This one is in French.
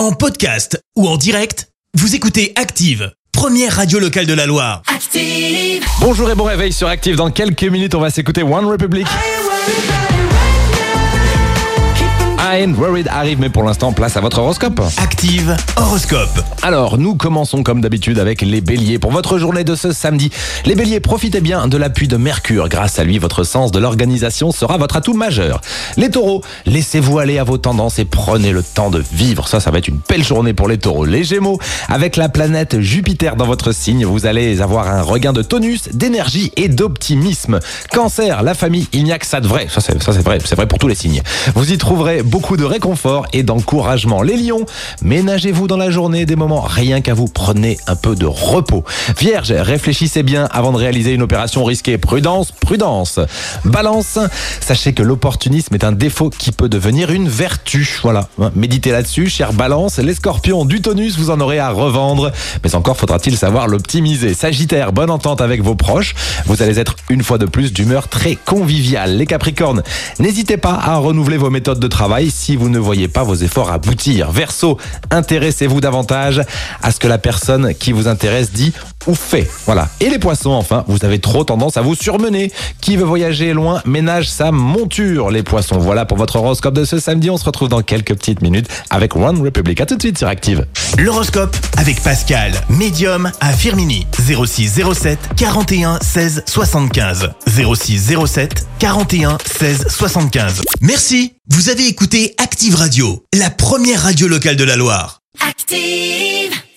En podcast ou en direct, vous écoutez Active, première radio locale de la Loire. Active. Bonjour et bon réveil sur Active. Dans quelques minutes, on va s'écouter One Republic. I ain't worried arrive, mais pour l'instant, place à votre horoscope. Active horoscope. Alors, nous commençons comme d'habitude avec les béliers. Pour votre journée de ce samedi, les béliers, profitez bien de l'appui de Mercure. Grâce à lui, votre sens de l'organisation sera votre atout majeur. Les taureaux, laissez-vous aller à vos tendances et prenez le temps de vivre. Ça, ça va être une belle journée pour les taureaux. Les gémeaux, avec la planète Jupiter dans votre signe, vous allez avoir un regain de tonus, d'énergie et d'optimisme. Cancer, la famille, il n'y a que ça de vrai. Ça, c'est ça, c'est vrai. C'est vrai pour tous les signes. Vous y trouverez beaucoup de réconfort et d'encouragement. Les lions, ménagez-vous dans la journée des moments rien qu'à vous. Prenez un peu de repos. Vierge, réfléchissez bien avant de réaliser une opération risquée. Prudence, prudence. Balance, sachez que l'opportunisme est un défaut qui peut devenir une vertu. Voilà, méditez là-dessus, cher Balance. Les scorpions, du tonus, vous en aurez à revendre. Mais encore faudra-t-il savoir l'optimiser. Sagittaire, bonne entente avec vos proches. Vous allez être une fois de plus d'humeur très conviviale. Les capricornes, n'hésitez pas à renouveler vos méthodes de travail si vous ne voyez pas vos efforts aboutir. Verseau, intéressez-vous davantage à ce que la personne qui vous intéresse dit ou fait. Voilà. Et les poissons, enfin, vous avez trop tendance à vous surmener. Qui veut voyager loin ménage sa monture, les poissons. Voilà pour votre horoscope de ce samedi. On se retrouve dans quelques petites minutes avec One Republic. À tout de suite sur Active. L'horoscope avec Pascal, médium à Firmini. 06 07 41 16 75. 06 07 41 16 75. Merci. Vous avez écouté Active Radio, la première radio locale de la Loire. Active.